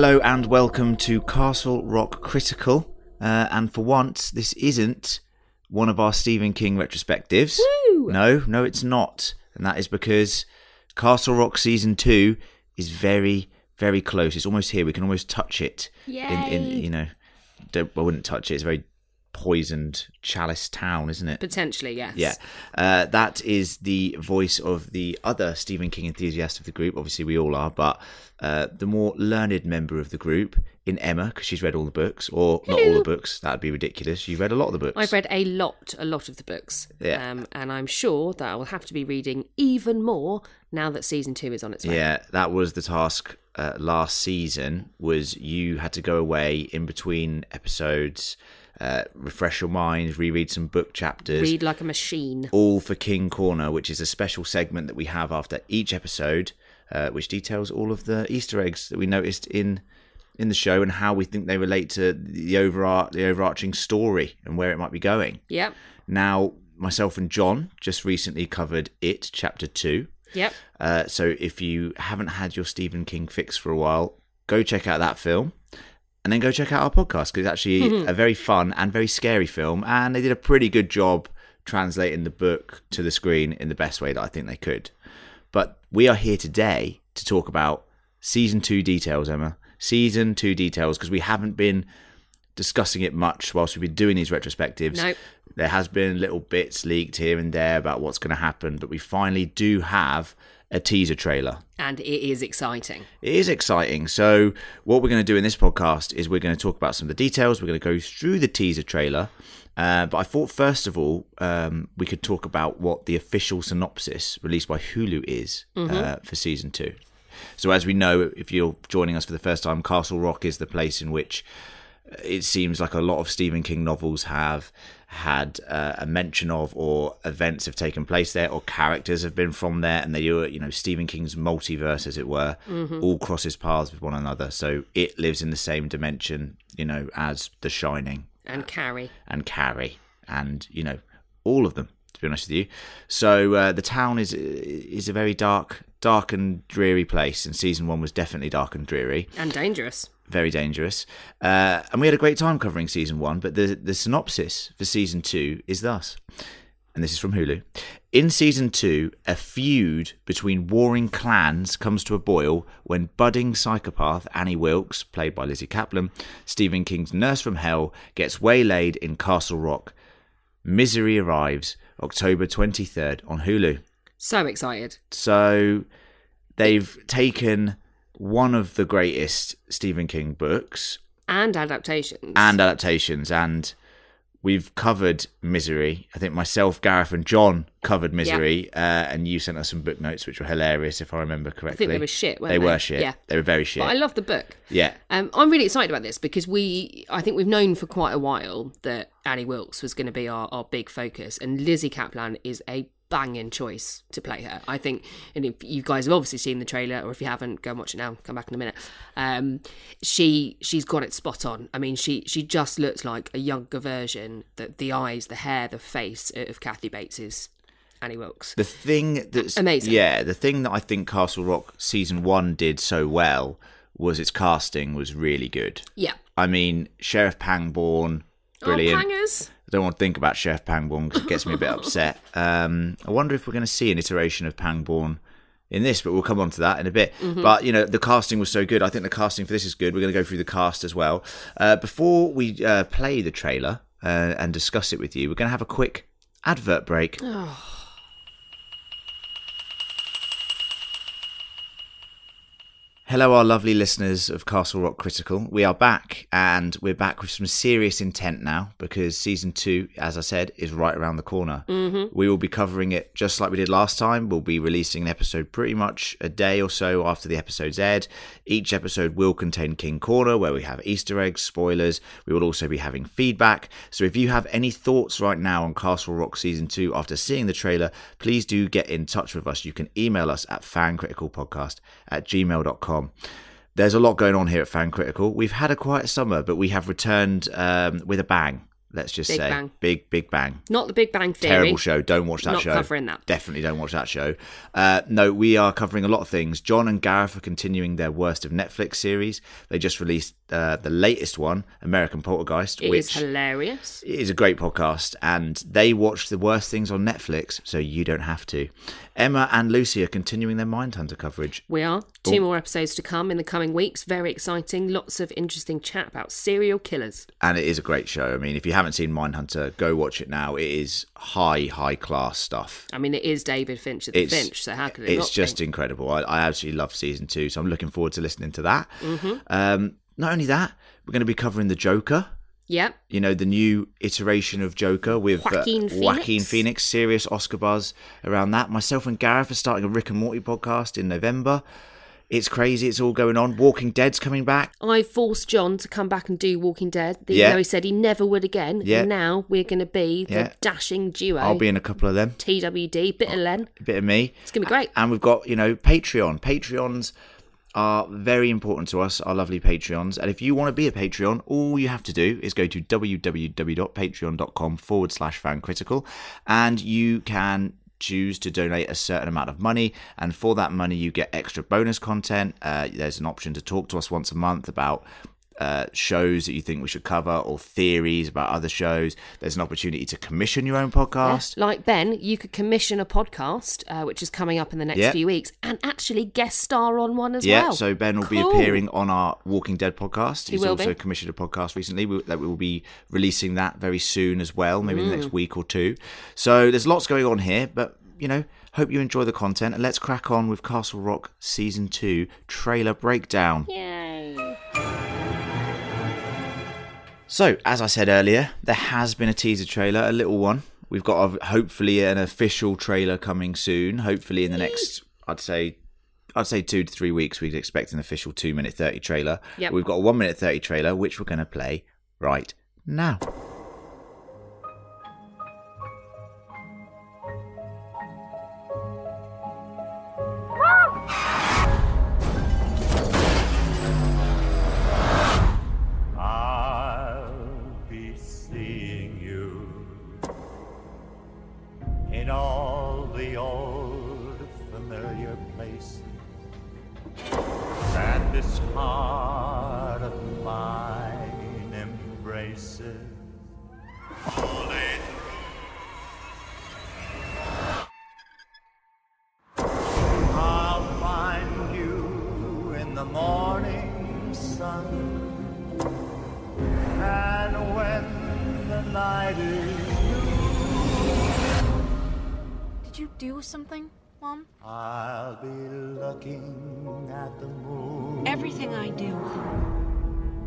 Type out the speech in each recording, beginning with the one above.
Hello and welcome to Castle Rock Critical. Uh, and for once, this isn't one of our Stephen King retrospectives. Woo! No, no, it's not. And that is because Castle Rock Season 2 is very, very close. It's almost here. We can almost touch it. In, in you know, don't, I wouldn't touch it. It's very poisoned chalice town, isn't it? Potentially, yes. Yeah, uh, that is the voice of the other Stephen King enthusiast of the group. Obviously, we all are, but uh, the more learned member of the group in Emma, because she's read all the books, or not all the books. That'd be ridiculous. You've read a lot of the books. I've read a lot, a lot of the books. Yeah. Um, and I'm sure that I will have to be reading even more now that season two is on its way. Yeah, that was the task uh, last season. Was you had to go away in between episodes, uh, refresh your mind, reread some book chapters. Read like a machine. all for King Corner, which is a special segment that we have after each episode, uh, which details all of the Easter eggs that we noticed in in the show and how we think they relate to the over the overarching story and where it might be going. Yep. Now, myself and John just recently covered it, chapter two. Yep. Uh, so if you haven't had your Stephen King fix for a while, go check out that film. And then go check out our podcast because it's actually a very fun and very scary film. And they did a pretty good job translating the book to the screen in the best way that I think they could. But we are here today to talk about season two details, Emma. Season two details because we haven't been discussing it much whilst we've been doing these retrospectives. Nope. There has been little bits leaked here and there about what's going to happen, but we finally do have a teaser trailer. And it is exciting. It is exciting. So, what we're going to do in this podcast is we're going to talk about some of the details. We're going to go through the teaser trailer. Uh, but I thought, first of all, um, we could talk about what the official synopsis released by Hulu is uh, for season two. So, as we know, if you're joining us for the first time, Castle Rock is the place in which it seems like a lot of Stephen King novels have had uh, a mention of, or events have taken place there, or characters have been from there, and they are, you know, Stephen King's multiverse, as it were, all crosses paths with one another. So it lives in the same dimension, you know, as The Shining And Carrie. and Carrie, and you know, all of them. To be honest with you, so uh, the town is is a very dark, dark and dreary place, and season one was definitely dark and dreary And dangerous. Very dangerous. Uh, and we had a great time covering season one, but the, the synopsis for season two is thus. And this is from Hulu. In season two, a feud between warring clans comes to a boil when budding psychopath Annie Wilkes, played by Lizzy Caplan, Stephen King's nurse from hell, gets waylaid in Castle Rock. Misery arrives October 23rd on Hulu. So excited. So they've taken one of the greatest Stephen King books And adaptations. and adaptations, and we've covered Misery. I think myself, Gareth, and John covered Misery, uh, and you sent us some book notes, which were hilarious, if I remember correctly. I think they were shit, weren't they they? were shit. Yeah. They were very shit. but I love the book. yeah. Um, I'm really excited about this because we, I think we've known for quite a while that Annie Wilkes was going to be our, our big focus, and Lizzy Caplan is a banging choice to play her. I think, and if you guys have obviously seen the trailer, or if you haven't, go and watch it now. Come back in a minute. Um, she she's got it spot on. I mean, she she just looks like a younger version. The the eyes, the hair, the face of Kathy Bates's Annie Wilkes. The thing that's Amazing. Yeah, the thing that I think Castle Rock season one did so well was its casting was really good. Yeah. I mean, Sheriff Pangborn, brilliant. Oh. I don't want to think about Chef Pangborn because it gets me a bit upset. Um, I wonder if we're going to see an iteration of Pangborn in this, but we'll come on to that in a bit. But, you know, the casting was so good. I think the casting for this is good. We're going to go through the cast as well. Uh, before we uh, play the trailer uh, and discuss it with you, we're going to have a quick advert break. Hello, our lovely listeners of Castle Rock Critical. We are back, and we're back with some serious intent now because season two, as I said, is right around the corner. Mm-hmm. We will be covering it just like we did last time. We'll be releasing an episode pretty much a day or so after the episode's aired. Each episode will contain King Corner, where we have Easter eggs, spoilers. We will also be having feedback. So if you have any thoughts right now on Castle Rock season two after seeing the trailer, please do get in touch with us. You can email us at fancriticalpodcast at gmail.com. There's a lot going on here at Fan Critical. We've had a quiet summer, but we have returned um, with a bang. Let's just Big say Bang. big, big bang. Not the Big Bang Theory. Terrible show. Don't watch that Not show. covering that. Definitely don't watch that show. Uh, no, we are covering a lot of things. John and Gareth are continuing their worst of Netflix series. They just released uh, the latest one, American Poltergeist, It is which hilarious. is a great podcast. And they watch the worst things on Netflix, so you don't have to. Emma and Lucy are continuing their Mindhunter coverage. We are. Two more episodes to come in the coming weeks. Very exciting. Lots of interesting chat about serial killers. and it is a great show. I mean, if you haven't seen Mindhunter, go watch it now. It is high, high class stuff. I mean, it is David Finch at the It's Finch, so how could it It's just be? incredible. I, I absolutely love season two, so I'm looking forward to listening to that. Mm-hmm. Um, not only that, we're going to be covering the Joker. Yep. You know, the new iteration of Joker with Joaquin uh, Phoenix. Joaquin Phoenix. Serious Oscar buzz around that. Myself and Gareth are starting a Rick and Morty podcast in November. It's crazy. It's all going on. Walking Dead's coming back. I forced John to come back and do Walking Dead, even Yeah. though he said he never would again. Yeah. And now we're going to be the Yeah. dashing duo. I'll be in a couple of them. TWD, bit of Len. A bit of me. It's going to be great. And we've got, you know, Patreon. Patreons are very important to us, our lovely Patreons. And if you want to be a Patreon, all you have to do is go to www.patreon.com forward slash fancritical and you can choose to donate a certain amount of money. And for that money, you get extra bonus content. Uh, there's an option to talk to us once a month about uh, shows that you think we should cover or theories about other shows. There's an opportunity to commission your own podcast. Like Ben, you could commission a podcast, uh, which is coming up in the next Yeah. few weeks, and actually guest star on one as Yeah, well. Yeah, so Ben will be appearing on our Walking Dead podcast. He's will also be. commissioned a podcast recently we- that we will be releasing that very soon as well, maybe in the Mm. next week or two. So there's lots going on here, but you know, hope you enjoy the content and let's crack on with Castle Rock season 2 trailer breakdown. Yay. So, as I said earlier, there has been a teaser trailer, a little one. We've got a, hopefully an official trailer coming soon. Hopefully in the next, I'd say, I'd say two to three weeks. We'd expect an official two minute thirty trailer. Yep. We've got a one minute thirty trailer, which we're going to play right now. You do something, Mom? I'll be looking at the moon, Everything I do,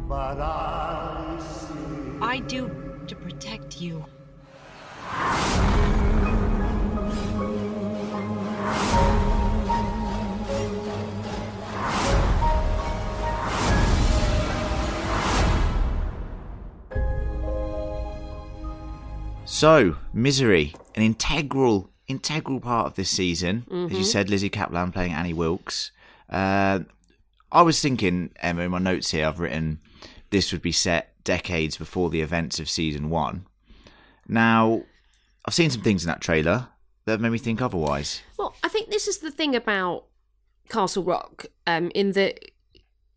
but I'll see I do to protect you. So, Misery, an integral, integral part of this season. As Mm-hmm. you said, Lizzy Caplan playing Annie Wilkes. Uh, I was thinking, Emma, in my notes here, I've written this would be set decades before the events of season one. Now, I've seen some things in that trailer that have made me think otherwise. Well, I think this is the thing about Castle Rock, um, in that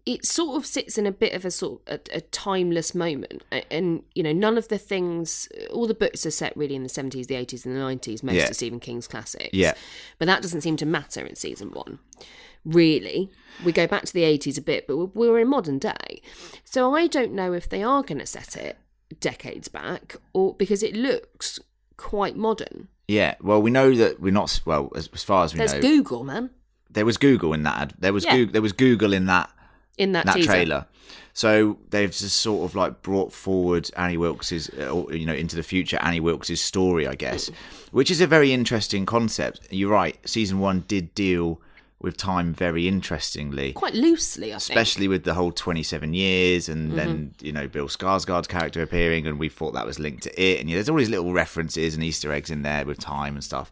it sort of sits in a bit of a sort of a, a timeless moment, and you know, none of the things, all the books are set really in the seventies, the eighties, and the nineties. Most Yeah. of Stephen King's classics, Yeah. but that doesn't seem to matter in season one. Really, we go back to the eighties a bit, but we're, we're in modern day, so I don't know if they are going to set it decades back, or because it looks quite modern. Yeah, well, we know that we're not. Well, as, as far as we know. There's know, Google, man, there was Google in that. ad- There was Yeah. Google, there was Google in that in that, that teaser. trailer. So they've just sort of like brought forward Annie Wilkes's, uh, you know, into the future Annie Wilkes's story, I guess, which is a very interesting concept. You're right. Season one did deal with time very interestingly, quite loosely, I think. especially with the whole 27 years, and Mm-hmm. then you know Bill Skarsgård's character appearing, and we thought that was linked to it. And yeah, there's all these little references and Easter eggs in there with time and stuff.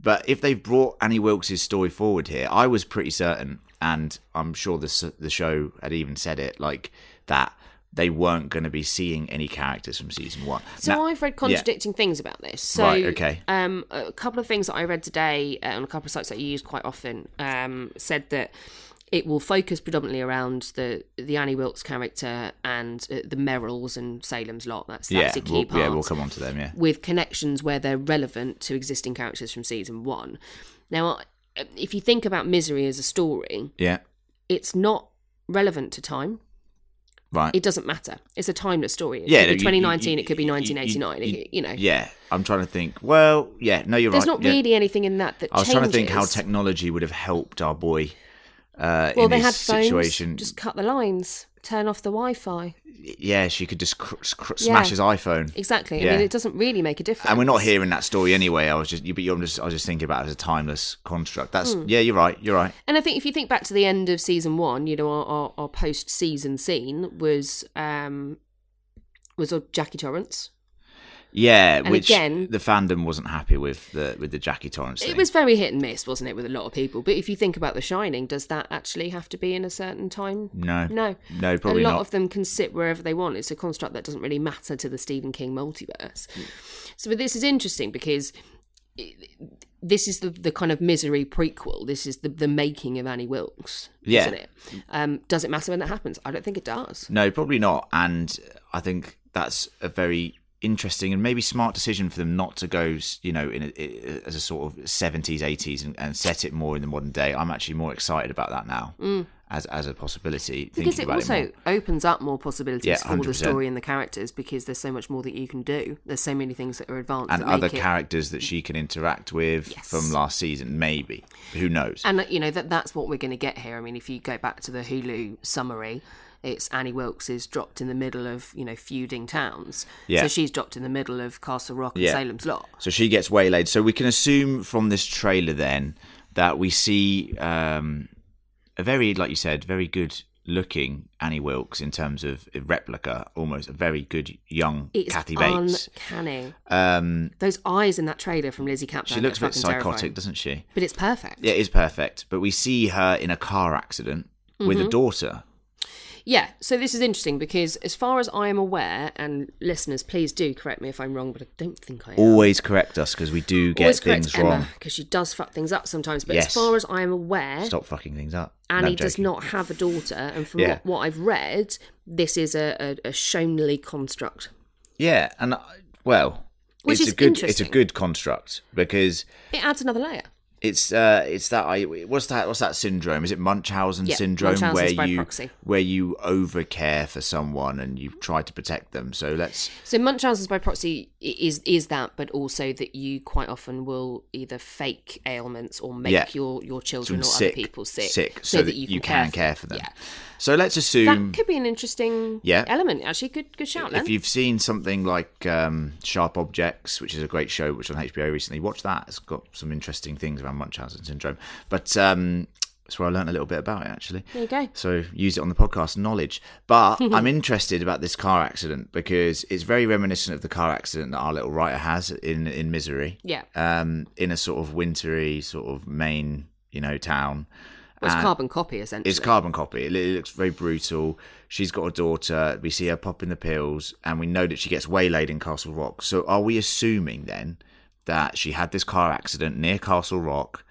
But if they've brought Annie Wilkes's story forward here, I was pretty certain, and I'm sure the the show had even said it, like that they weren't going to be seeing any characters from season one. So Now- I've read contradicting things about this. So, Right, okay. Um, a couple of things that I read today uh, on a couple of sites that you use quite often um, said that it will focus predominantly around the the Annie Wilkes character and uh, the Merrills and Salem's lot. That's yeah, that's the key we'll, part. yeah, we'll come on to them. Yeah, with connections where they're relevant to existing characters from season one. Now, if you think about Misery as a story, yeah, it's not relevant to time. right. It doesn't matter. It's a timeless story. It yeah, could no, you- you- 2019. you- it could be you- you- 1989. you- you know, Yeah, I'm trying to think. Well, yeah, no, you're there's right. There's not yeah. really anything in that that I was trying to think how technology would have helped our boy uh, Well, they had phones. situation. Just cut the lines, turn off the Wi-Fi. Yeah, she could just cr- cr- Yeah. smash his iPhone. Exactly. I mean, it doesn't really make a difference. And we're not hearing that story anyway. I was just, you, but you're just, I was just thinking about it as a timeless construct. That's, Hmm. yeah, you're right. You're right. And I think if you think back to the end of season one, you know, our, our, our post-season scene was um was Jackie Torrance. Yeah, And which again- the fandom wasn't happy with the with the Jackie Torrance thing. It was very hit and miss, wasn't it, with a lot of people? But if you think about The Shining, does that actually have to be in a certain time? no, No. no, probably a lot not. of them can sit wherever they want. It's a construct that doesn't really matter to the Stephen King multiverse. So but this is interesting because it- this is the, the kind of misery prequel. This is the, the making of Annie Wilkes, Yeah. isn't it? Um, does it matter when that happens? I don't think it does. No, probably not. And I think that's a very interesting and maybe smart decision for them not to go, you know, in a, as a sort of seventies, eighties, and, and set it more in the modern day. I'm actually more excited about that now as as a possibility. Mm. Because it also it opens up more possibilities Yeah, for the story and the characters because there's so much more that you can do. There's so many things that are advanced and other it- characters that she can interact with Yes. from last season, maybe. Who knows? And uh, you know that that's what we're going to get here. I mean, if you go back to the Hulu summary, it's Annie Wilkes is dropped in the middle of you know feuding towns. Yeah. So she's dropped in the middle of Castle Rock and Yeah. Salem's Lot. So she gets waylaid. So we can assume from this trailer then that we see um, a very, like you said, very good looking Annie Wilkes in terms of a replica, almost a very good young It's Kathy Bates. uncanny. Um, Those eyes in that trailer from Lizzy Caplan. she looks a bit psychotic, terrifying. doesn't she? But it's perfect. Yeah, it is perfect. But we see her in a car accident with Mm-hmm. a daughter. Yeah, so this is interesting because, as far as I am aware, and listeners, please do correct me if I'm wrong, but I don't think I am. Always correct us because we do get Always correct things wrong. Because she does fuck things up sometimes. But Yes. as far as I am aware, Stop fucking things up. No, Annie I'm does joking. not have a daughter, and from Yeah. what, what I've read, this is a, a, a Shonley construct. Yeah, and I, well, Which it's is a good it's a interesting. good construct because It adds another layer. It's uh it's that I what's that what's that syndrome? Is it Munchausen Yeah, syndrome where you proxy. where you overcare for someone and you try to protect them? So let's So Munchausen's by proxy is is that, but also that you quite often will either fake ailments or make Yeah. your, your children or sick, other people sick, sick, so, that, you, can, care for them. Yeah. So let's assume That could be an interesting Yeah. element. Actually, good good shout, if you've seen something like um, Sharp Objects, which is a great show, which on HBO recently, watch that. It's got some interesting things around Munchausen syndrome. But um, that's where I learned a little bit about it, actually. There you go. So use it on the podcast knowledge. But I'm interested about this car accident because it's very reminiscent of the car accident that our little writer has in in Misery. Yeah. Um, in a sort of wintry sort of Maine, you know, town. Well, it's uh, carbon copy essentially. it's carbon copy. It looks very brutal. She's got a daughter. We see her popping the pills, and we know that she gets waylaid in Castle Rock. So, are we assuming then that she had this car accident near Castle Rock,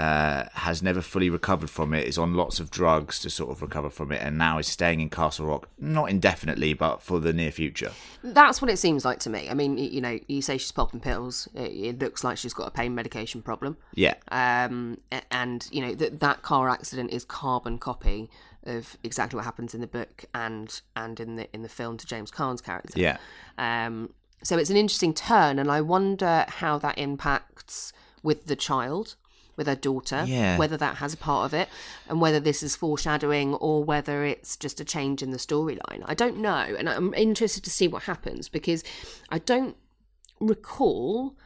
uh, has never fully recovered from it, is on lots of drugs to sort of recover from it, and now is staying in Castle Rock, not indefinitely, but for the near future? That's what it seems like to me. I mean, you know, you say she's popping pills. It, it looks like she's got a pain medication problem. Yeah. Um, and you know that that car accident is carbon copy of exactly what happens in the book and and in the in the film to James Caan's character. Yeah. Um, so it's an interesting turn, and I wonder how that impacts with the child, with her daughter. Yeah. Whether that has a part of it, and whether this is foreshadowing or whether it's just a change in the storyline. I don't know, and I'm interested to see what happens because I don't recall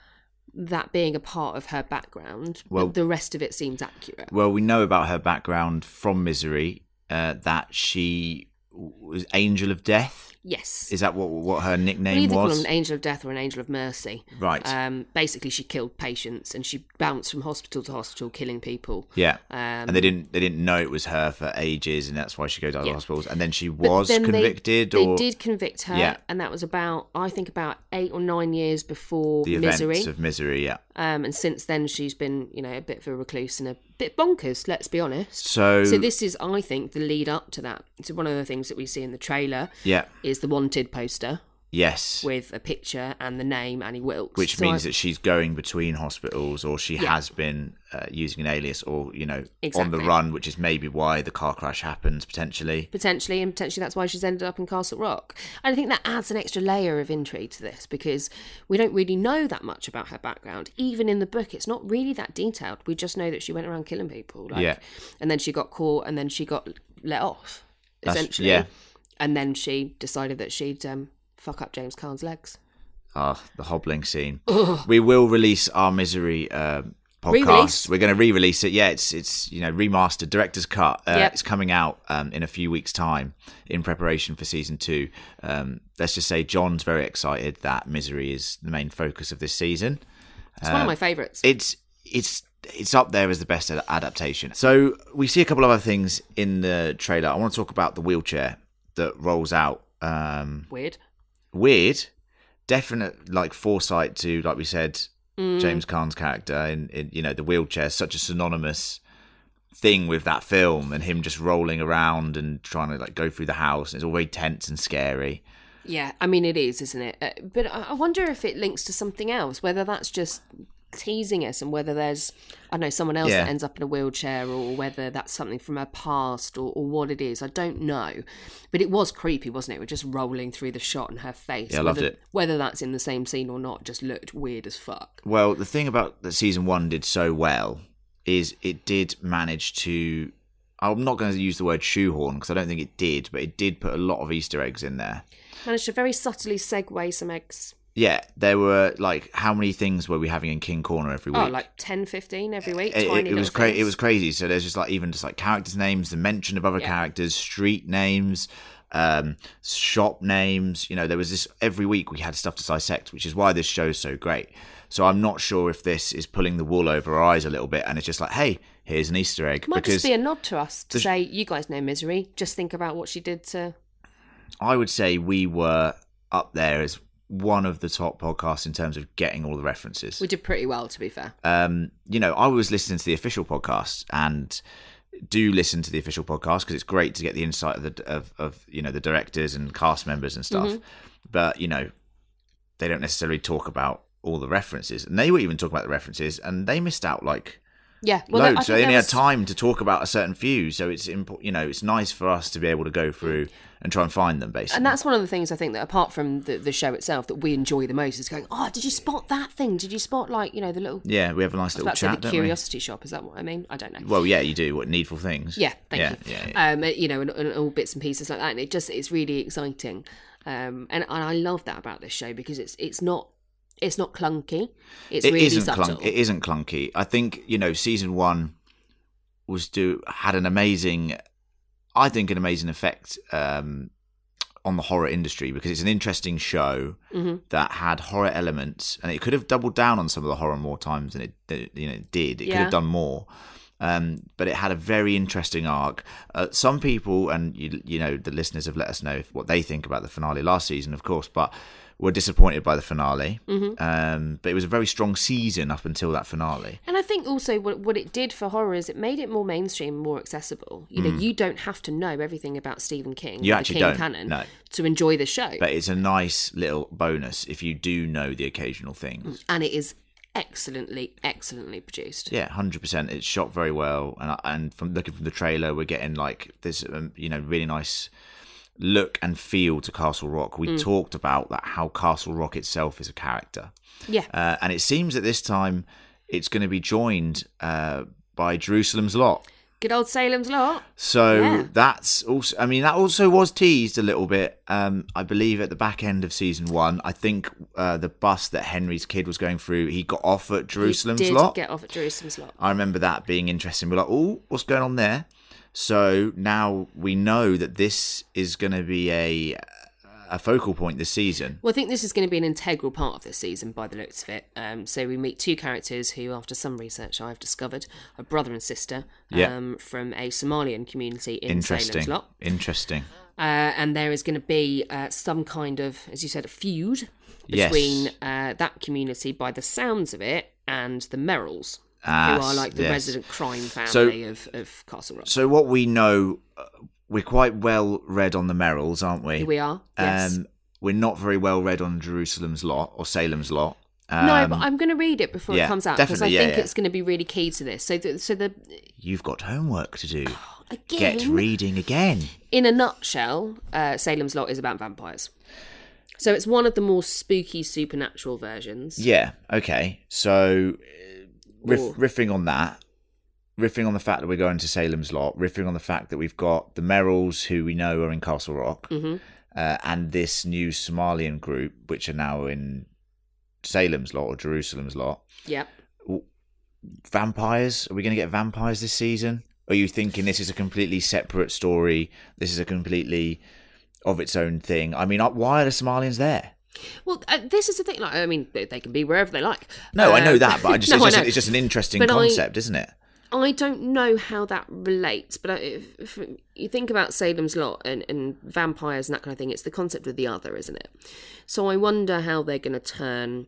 that being a part of her background. Well- but the rest of it seems accurate. Well, we know about her background from Misery uh, that she was Angel of Death. Yes. Is that what what her We nickname either call was? him an angel of death or an angel of mercy. Right. Um, basically, she killed patients and she bounced from hospital to hospital, killing people. yeah. Um, and they didn't they didn't know it was her for ages, and that's why she goes out Yeah. hospitals. And then she was then convicted, They, or did convict her, Yeah. and that was about I think about eight or nine years before the Misery. events of misery. Yeah. Um, and since then, she's been, you know, a bit of a recluse and a bit bonkers. Let's be honest. So, So this is, I think, the lead up to that. So one of the things that we see in the trailer yeah, is the wanted poster yes. with a picture and the name Annie Wilkes, Which So means I- that she's going between hospitals, or she Yeah. has been uh, using an alias, or you know, on the run, which is maybe why the car crash happens potentially. potentially, and potentially that's why she's ended up in Castle Rock. And I think that adds an extra layer of intrigue to this because we don't really know that much about her background. Even in the book, it's not really that detailed. We just know that she went around killing people. Like, Yeah. And then she got caught, and then she got let off, That's- essentially. yeah. And then she decided that she'd um, fuck up James Caan's legs. Ah, the hobbling scene. We will release our misery um podcast. Re-release? We're going to re-release it. Yeah, it's it's you know remastered, director's cut. Uh, Yep. It's coming out um, in a few weeks' time in preparation for season two. Um, let's just say John's very excited that misery is the main focus of this season. It's one of my favourites. It's it's it's up there as the best adaptation. So we see a couple of other things in the trailer. I want to talk about the wheelchair that rolls out. Um, Weird. weird, definite like foresight to like we said, Mm. James Caan's character in, in you know the wheelchair, such a synonymous thing with that film and him just rolling around and trying to like go through the house. And it's all very tense and scary. Yeah, I mean it is, isn't it? Uh, but I wonder if it links to something else. Whether that's just teasing us, and whether there's I don't know someone else Yeah. that ends up in a wheelchair, or whether that's something from her past, or, or what it is. I don't know. But it was creepy, wasn't it? We're just rolling through the shot and her face. Yeah, I loved whether, it. Whether that's in the same scene or not, just looked weird as fuck. Well, the thing about that season one did so well is it did manage to. I'm not going to use the word shoehorn because I don't think it did, but it did put a lot of Easter eggs in there. Managed to very subtly segue some eggs. Yeah, there were like how many things were we having in King Corner every week? Oh, like 10, 15 every week. it, it, it was crazy. It was crazy. So there's just like even just like characters' names, the mention of other Yeah. characters, street names, um, shop names. You know, there was this every week we had stuff to dissect, which is why this show's so great. So I'm not sure if this is pulling the wool over our eyes a little bit, and it's just like, hey, here's an Easter egg Might because just be a nod to us to say, you guys know misery. Just think about what she did to. I would say we were up there as one of the top podcasts in terms of getting all the references. We did pretty well, to be fair. um, you know, I was listening to the official podcast and do listen to the official podcast because it's great to get the insight of the of, of you know the directors and cast members and stuff. Mm-hmm. But you know, they don't necessarily talk about all the references, and they were even talking about the references, and they missed out like Yeah, well, loads. So they only there had time to talk about a certain few. So it's important, you know, it's nice for us to be able to go through and try and find them basically. And that's one of the things I think that, apart from the, the show itself, that we enjoy the most is going, oh, did you spot that thing? Did you spot, like, you know, the little. yeah, we have a nice little chat, the don't we? curiosity shop. Is that what I mean? I don't know. Well, yeah, you do. What needful things? yeah, thank yeah, you. Yeah, yeah. Um, you know, and, and all bits and pieces like that. And it just, it's really exciting. Um, and, and I love that about this show because it's it's not it's not clunky. It's It really subtle. clunk. It isn't clunky. I think you know season one was do had an amazing, I think an amazing effect um, on the horror industry because it's an interesting show Mm-hmm. that had horror elements and it could have doubled down on some of the horror more times than it, you know it did. It could have done more. Um, but it had a very interesting arc. Uh, some people, and you, you know, the listeners have let us know what they think about the finale last season, of course, but were disappointed by the finale. Mm-hmm. Um, but it was a very strong season up until that finale. And I think also what, what it did for horror is it made it more mainstream, more accessible. You know, you don't have to know everything about Stephen King, Mm. You actually King don't, canon, no. to enjoy the show. But it's a nice little bonus if you do know the occasional things. and it is excellently, excellently produced. Yeah, hundred percent. It's shot very well, and and from looking from the trailer, we're getting like this, um, you know, really nice look and feel to Castle Rock. We talked about that how Castle Rock itself is a character, Yeah. uh, and it seems that this time it's going to be joined uh, by Jerusalem's Lot. Good old Salem's Lot. So Yeah. that's also, I mean, that also was teased a little bit, um, I believe, at the back end of season one. I think uh, the bus that Henry's kid was going through, he got off at Jerusalem's he did lot. get off at Jerusalem's Lot. I remember that being interesting. We're like, oh, what's going on there? So now we know that this is going to be a a focal point this season. Well, I think this is going to be an integral part of this season by the looks of it. Um, so we meet two characters who, after some research I've discovered, are brother and sister Yeah. um, from a Somalian community in Interesting. Salem's Lot. Interesting. Uh, and there is going to be uh, some kind of, as you said, a feud Yes. between uh, that community, by the sounds of it, and the Merrills, Ah, who are like the yes. resident crime family So- of, of Castle Rock. So what we know, uh, we're quite well read on the Merrills, aren't we? We are. Yes. Um, we're not very well read on Jerusalem's lot or Salem's lot. no, Um, but I'm going to read it before yeah, it comes out because I yeah, think yeah. it's going to be really key to this. So, the, so the You've got homework to do. again, Get reading again. in a nutshell, uh, Salem's Lot is about vampires. So it's one of the more spooky supernatural versions. Yeah. Okay. So, uh, riff, riffing on that, riffing on the fact that we're going to Salem's Lot, riffing on the fact that we've got the Merrills, who we know are in Castle Rock, Mm-hmm. uh, and this new Somalian group, which are now in Salem's Lot or Jerusalem's Lot. Yep. Vampires? Are we going to get vampires this season? Are you thinking this is a completely separate story? This is a completely of its own thing. I mean, uh, why are the Somalians there? Well, uh, this is the thing. Like, I mean, they, they can be wherever they like. No, I know Uh, that, but I just, no, it's, I just it's just an interesting But I- concept, isn't it? I don't know how that relates, but if, if you think about Salem's Lot and, and vampires and that kind of thing, it's the concept of the other, isn't it? So I wonder how they're going to turn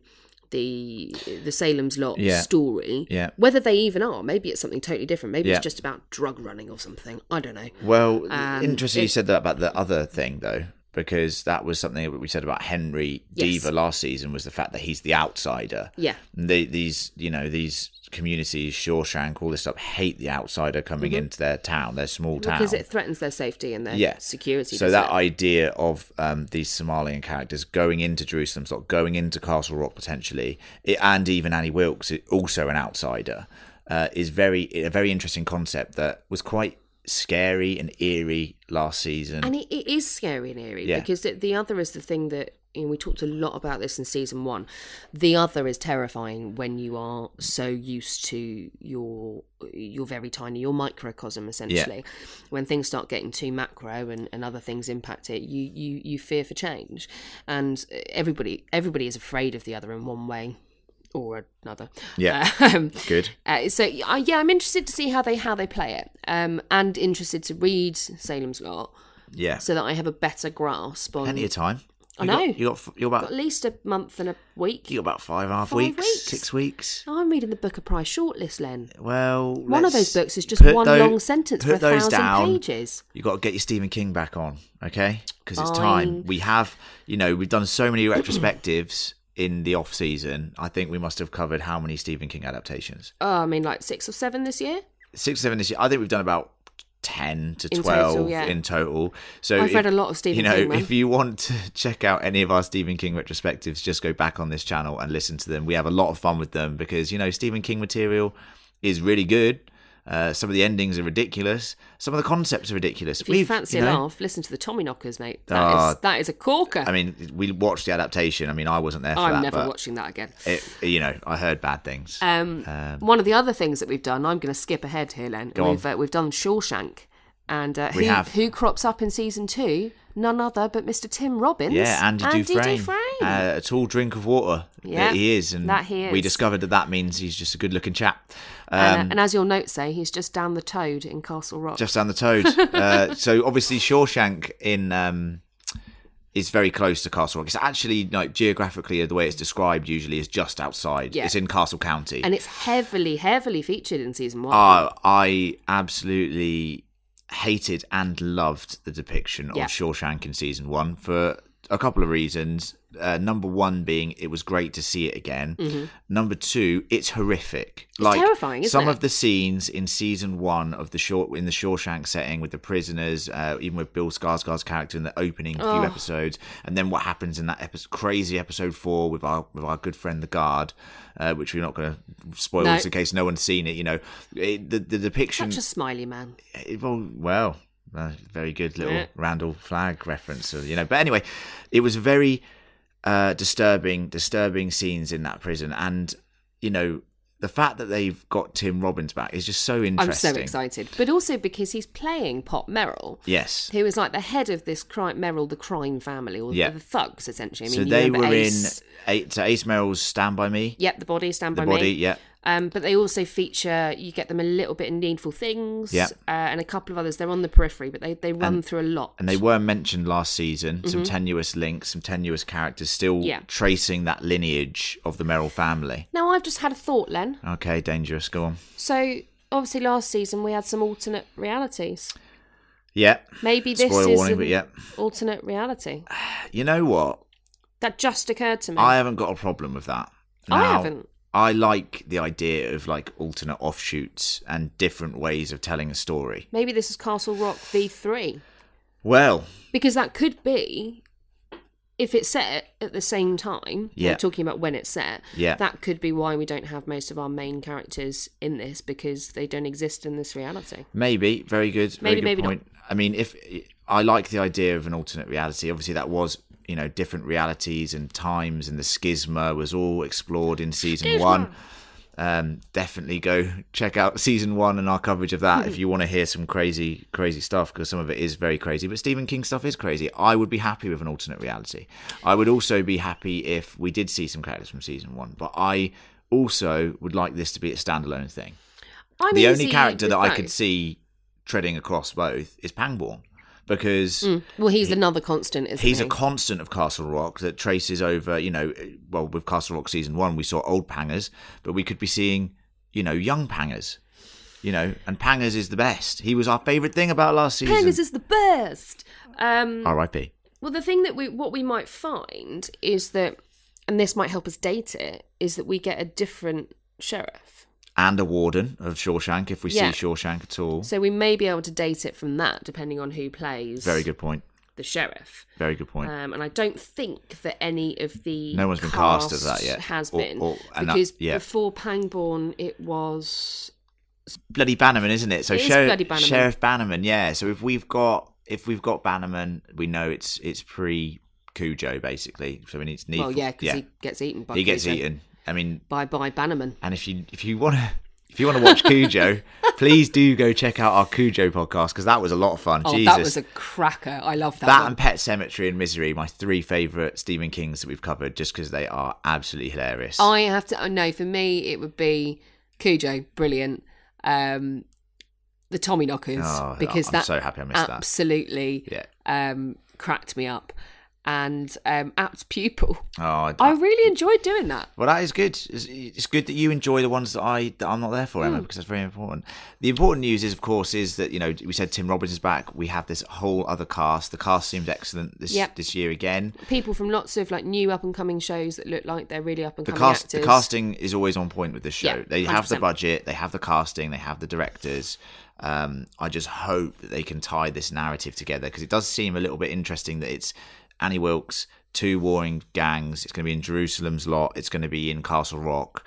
the the Salem's Lot Yeah. story. Yeah. Whether they even are, maybe it's something totally different. Maybe Yeah. it's just about drug running or something. I don't know. Well, Um, interesting you said that about the other thing, though, because that was something that we said about Henry Yes. Deaver last season was the fact that he's the outsider. Yeah. And they, these, you know, these communities, Shawshank, all this stuff, hate the outsider coming into their town, their small town. Mm-hmm. Because it threatens their safety and their yeah. security. So that it? idea of um, these Somalian characters going into Jerusalem, sort of going into Castle Rock potentially, it, and even Annie Wilkes, also an outsider, uh, is very a very interesting concept that was quite scary and eerie last season. And it, it is scary and eerie Yeah. because the, the other is the thing that you know, we talked a lot about this in season one. The other is terrifying when you are so used to your your very tiny, your microcosm essentially. When things start getting too macro and, and other things impact it, you, you you fear for change, and everybody everybody is afraid of the other in one way or another. Yeah. Um, Good. uh, so uh, yeah, I'm interested to see how they how they play it, um, and interested to read Salem's Lot Yeah. so that I have a better grasp on. Plenty of time. I You got- know. you got you're about At least a month and a week. you got about five and a half Five weeks, weeks. six weeks. I'm reading the Booker Prize shortlist, Len. Well, One of those books is just one tho- long sentence for a thousand down. pages. You got to get your Stephen King back on, okay? Because it's time. We have, you know, we've done so many retrospectives in the off season. I think we must have covered how many Stephen King adaptations? Oh, I mean, like six or seven this year. Six, or seven this year. I think we've done about ten to In twelve total, yeah. in total. So I've if- read a lot of Stephen You know, King, if you want to check out any of our Stephen King retrospectives, just go back on this channel and listen to them. We have a lot of fun with them because you know Stephen King material is really good. Uh, some of the endings are ridiculous. Some of the concepts are ridiculous. If you fancy a laugh, listen to the Tommyknockers, mate. That is Ah, that is a corker. I mean, we watched the adaptation. I mean, I wasn't there for I'm that, never but watching that again. it, you know, I heard bad things. Um, one of the other things that we've done, I'm going to skip ahead here, Len. Go we've uh, we've done Shawshank, and uh, who who crops up in season two? None other but Mr. Tim Robbins. yeah, Andy, Dufresne, Dufresne. Uh, a tall drink of water. Yeah, that he is, and that he we discovered that that means he's just a good-looking chap. Um, and, uh, and as your notes say, he's just down the toad in Castle Rock. just down the toad. uh, so obviously Shawshank in um, is very close to Castle Rock. It's actually like geographically the way it's described usually is just outside. Yeah. It's in Castle County. and it's heavily, heavily featured in season one. Uh, I absolutely hated and loved the depiction Yeah. of Shawshank in season one for a couple of reasons. Uh, number one being it was great to see it again. Number two, it's horrific. It's Mm-hmm. terrifying, isn't some it? of the scenes in season one of the short in the Shawshank setting with the prisoners, uh, even with Bill Skarsgård's character in the opening few Oh. episodes, and then what happens in that episode, crazy episode four with our with our good friend the guard. Uh, which we're not going to spoil No. just in case no one's seen it. You know, it, the the depiction. Such a smiley man. It- well, well, uh, very good little Yeah. Randall Flagg reference, uh, you know. But anyway, it was very uh, disturbing, disturbing scenes in that prison, and you know, the fact that they've got Tim Robbins back is just so interesting. I'm so excited, but also because he's playing Pop Merrill. Yes. Who is like the head of this crime, Merrill, the crime family, or Yeah. the thugs, essentially. I mean, so they were Ace, in so Ace Merrill's Stand By Me. Yep, the body, stand the by body, me. yeah. Um, but they also feature, you get them a little bit in Needful Things, Yeah. uh, and a couple of others. They're on the periphery, but they, they run through a lot. And they were mentioned last season. Some tenuous links, some tenuous characters still Mm-hmm. Yeah. tracing that lineage of the Merrill family. Now, I've just had a thought, Len. Okay, dangerous. Go on. So, obviously, last season we had some alternate realities. Yeah. Maybe this Spoiler is warning, an yeah. alternate reality. You know what? That just occurred to me. I haven't got a problem with that. I haven't. I like the idea of like alternate offshoots and different ways of telling a story. Maybe this is Castle Rock V3. Well, Because that could be, if it's set at the same time, Yeah. we're talking about when it's set, Yeah. that could be why we don't have most of our main characters in this because they don't exist in this reality. maybe very good. Very Maybe, good maybe not. I mean, if I like the idea of an alternate reality, obviously that was you know different realities and times, and the schisma was all explored in season one. Um, definitely go check out season one and our coverage of that if you want to hear some crazy, crazy stuff because some of it is very crazy. But Stephen King stuff is crazy. I would be happy with an alternate reality. I would also be happy if we did see some characters from season one. But I also would like this to be a standalone thing. I'm the only character that I could see treading across both is Pangborn because Well, he's another constant, isn't he's he? a constant of Castle Rock that traces over, you know, well, with Castle Rock season one, we saw old Pangers, but we could be seeing, you know, young Pangers, you know, and Pangers is the best. He was our favourite thing about last season. Pangers is the best. Um, R.I.P. Well, the thing that we what we might find is that, and this might help us date it, is that we get a different sheriff. And a warden of Shawshank if we Yeah. see Shawshank at all. So we may be able to date it from that, depending on who plays Very good point. the sheriff. Very good point. Um, and I don't think that any of the No one's been cast as that yet. Has Or- been or- and that- because yeah. before Pangborn, it was bloody Bannerman, isn't it? So It is Bannerman. Sheriff Bannerman, yeah. So if we've got if we've got Bannerman, we know it's it's pre Cujo basically. So we need to need. well, yeah, because he gets eaten by he gets eaten. I mean, bye bye Bannerman. and if you if you want to. If you want to watch Cujo, please do go check out our Cujo podcast because that was a lot of fun. Oh, Jesus. that was a cracker! I love that. that one. and Pet Sematary and Misery, my three favourite Stephen Kings that we've covered, just because they are absolutely hilarious. I have to uh, no. For me, it would be Cujo, brilliant. Um, the Tommyknockers Oh, because I'm that so happy I missed that. absolutely Yeah. um, cracked me up. And um, apt pupil, Oh, I really enjoyed doing that. Well, that is good. It's, it's good that you enjoy the ones that I that I'm not there for. Emma, because that's very important. The important news is, of course, is that you know we said Tim Robbins is back. We have this whole other cast. The cast seems excellent this Yep. this year again. People from lots of like new up and coming shows that look like they're really up and The coming cast, actors. the casting is always on point with this show. Yeah, they have the 100%. budget, they have the casting, they have the directors. Um, I just hope that they can tie this narrative together because it does seem a little bit interesting that it's Annie Wilkes, two warring gangs. It's going to be in Jerusalem's lot. It's going to be in Castle Rock.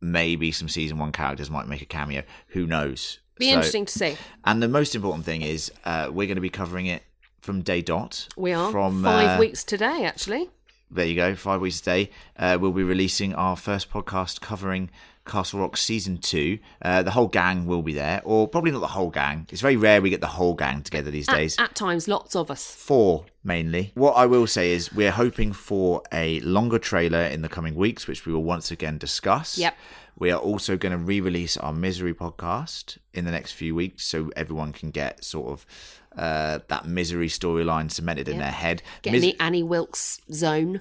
Maybe some season one characters might make a cameo. Who knows? Be So- interesting to see. And the most important thing is uh, we're going to be covering it from day dot. We are from five uh, weeks today, actually. there you go, five weeks today. Uh, we'll be releasing our first podcast covering Castle Rock season two. Uh, the whole gang will be there, or probably not the whole gang. It's very rare we get the whole gang together these days. At, at times, lots of us. Four mainly. What I will say is we're hoping for a longer trailer in the coming weeks, which we will once again discuss. Yep. We are also going to re-release our Misery podcast in the next few weeks, so everyone can get sort of uh, that Misery storyline cemented in their head. Get Mis- in the Annie Wilkes zone,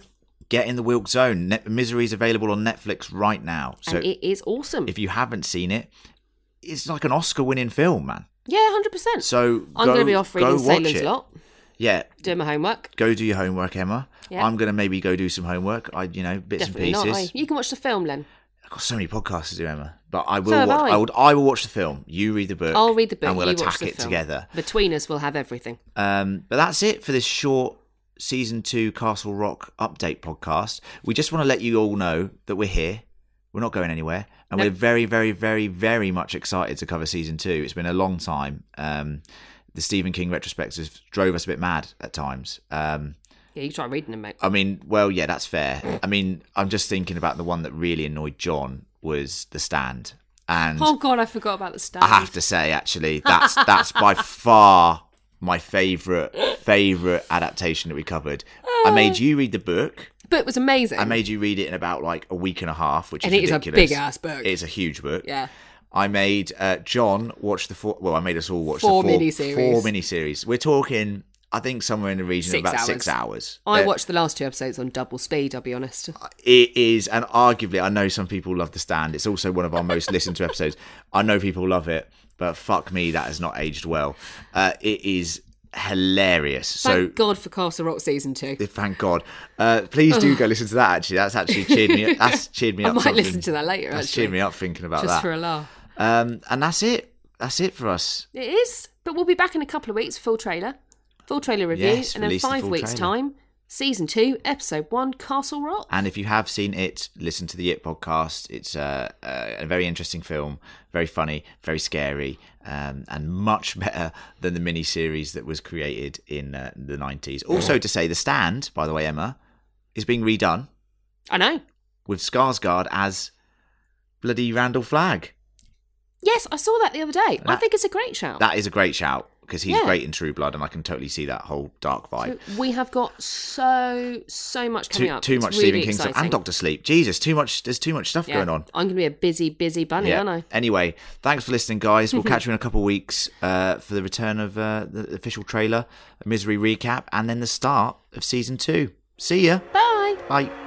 get in the Wilk Zone. Ne- Misery is available on Netflix right now. So and it is awesome. if you haven't seen it, it's like an Oscar-winning film, man. yeah, hundred percent. So I'm going to be off reading Salem's it. Lot, Yeah, doing my homework. go do your homework, Emma. Yeah. I'm going to maybe go do some homework. I, you know, bits Definitely and pieces. I. You can watch the film, Len. I've got so many podcasts to do, Emma. But I will. So watch, I. would, I will. watch the film. You read the book. I'll read the book. and we'll attack it film. together. Between us, we'll have everything. Um, but that's it for this short season two Castle Rock update podcast. We just want to let you all know that we're here. We're not going anywhere, and we're very, very, very, very much excited to cover season two. It's been a long time. Um, the Stephen King retrospectives drove us a bit mad at times. Um, Yeah, you try reading them, mate. I mean, well, yeah, that's fair. I mean, I'm just thinking about the one that really annoyed John was The Stand, and Oh god, I forgot about the stand. I have to say, actually, that's that's by far my favourite favourite adaptation that we covered. I made you read the book. but it was amazing. I made you read it in about like a week and a half, which And is it is a big-ass book. It's a huge book. yeah. I made uh, John watch the four. Well, I made us all watch Four the four miniseries. Four miniseries. We're talking, I think, somewhere in the region Six of about hours. six hours. I Uh, watched the last two episodes on double speed. I'll be honest. It is, and arguably, I know some people love The Stand. It's also one of our most listened to episodes. I know people love it, but fuck me, that has not aged well. Uh, it is hilarious. so God for Castle Rock season two. thank God. Uh, please do go listen to that. Actually, that's actually cheered me. That's cheered me I up. might something. listen to that later. That's Actually, cheered me up thinking about just that. for a laugh. Um, and that's it. That's it for us. It is, but we'll be back in a couple of weeks. Full trailer, full trailer review, Yes, and then release the five weeks trailer. time, season two, episode one, Castle Rock. And if you have seen it, listen to the It podcast. It's uh, uh, a very interesting film, very funny, very scary, um, and much better than the mini series that was created in uh, the 90s. Also, to say, The Stand, by the way, Emma, is being redone I know. with Skarsgård as bloody Randall Flagg. Yes, I saw that the other day. I think it's a great shout. That is a great shout because he's Yeah. great in True Blood, and I can totally see that whole dark vibe. So we have got so so much coming Too, up. too It's much really Stephen King stuff and Doctor Sleep. Jesus, too much. There's too much stuff Yeah, going on. I'm going to be a busy, busy bunny, aren't I? Anyway, thanks for listening, guys. We'll catch you in a couple of weeks uh, for the return of uh, the official trailer, a misery recap, and then the start of season two. See ya. Bye. Bye.